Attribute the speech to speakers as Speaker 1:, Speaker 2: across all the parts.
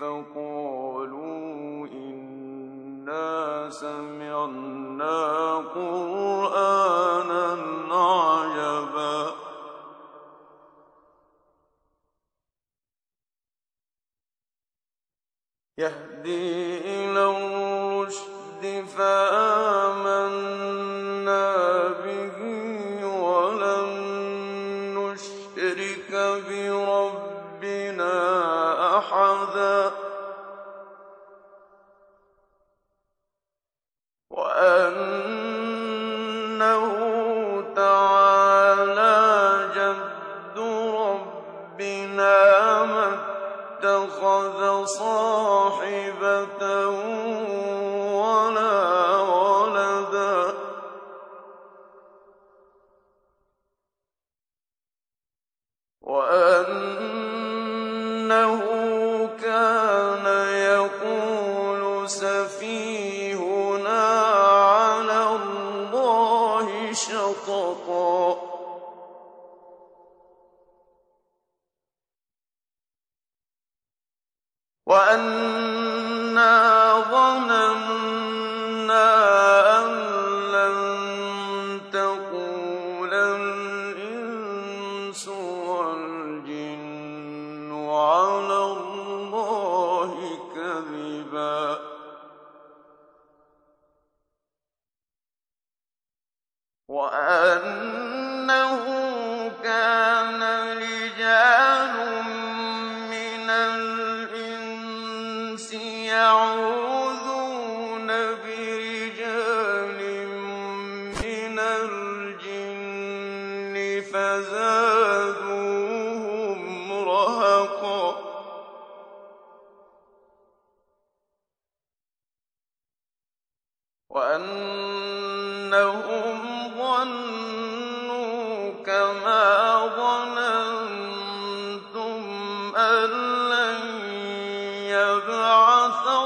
Speaker 1: فقالوا إنا سمعنا قرآن ما اتخذ صاحبة وأن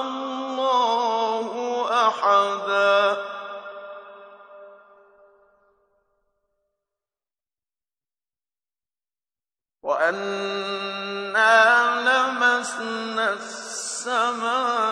Speaker 1: الله أحدا. وأنا لمسنا السماء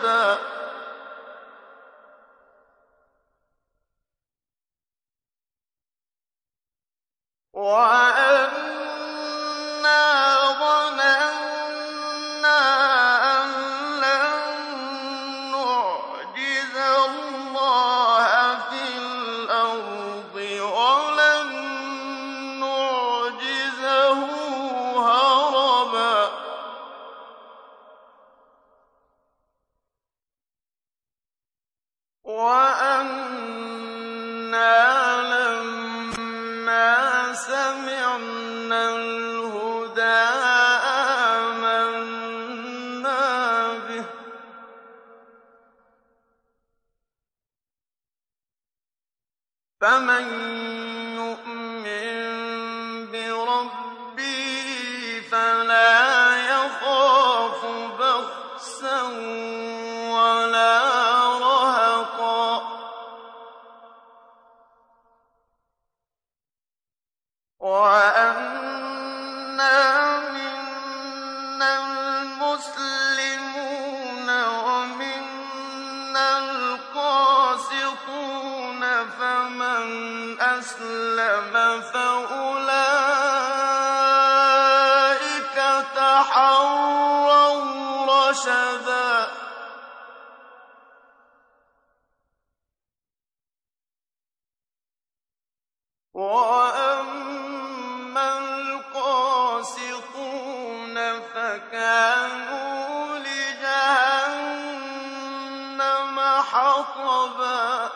Speaker 1: جسدا وأنا ظننا أن لن نعجز الله في الأرض فمن يؤمن بربه فلا يخاف بخسا ولا رهقا وعلى يتحروا رشدا. وأما القاسطون فكانوا لجهنم حطبا.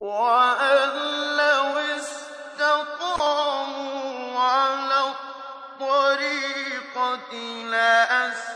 Speaker 1: وأن لو استقاموا على الطريقة لأسقينا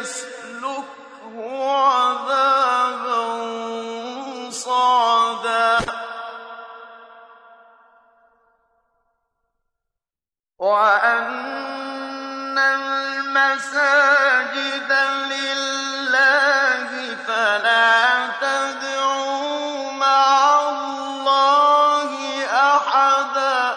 Speaker 1: يسلكه عذابا صعدا. وأن المساجد لله فلا تدعوا مع الله أحدا.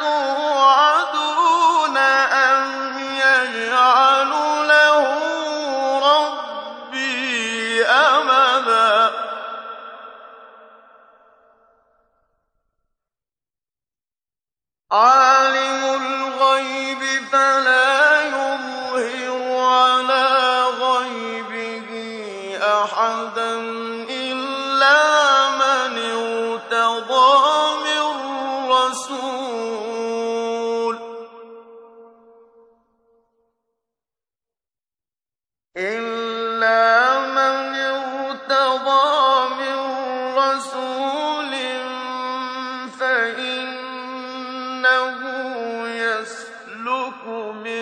Speaker 1: تُوعَدُونَ أَمْ يَجْعَلُ لَهُ رَبِّي أَمَدًا؟ عَالِمُ الْغَيْبِ فَلَا يُظْهِرُ عَلَىٰ غَيْبِهِ أَحَدًا فَإِنَّهُ يَسْلُكُ مِن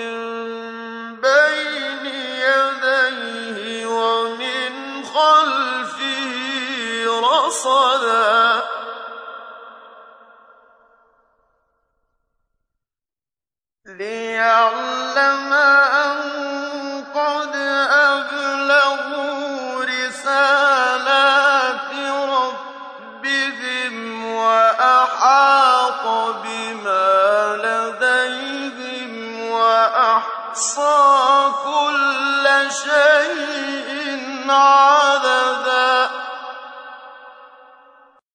Speaker 1: بِمَا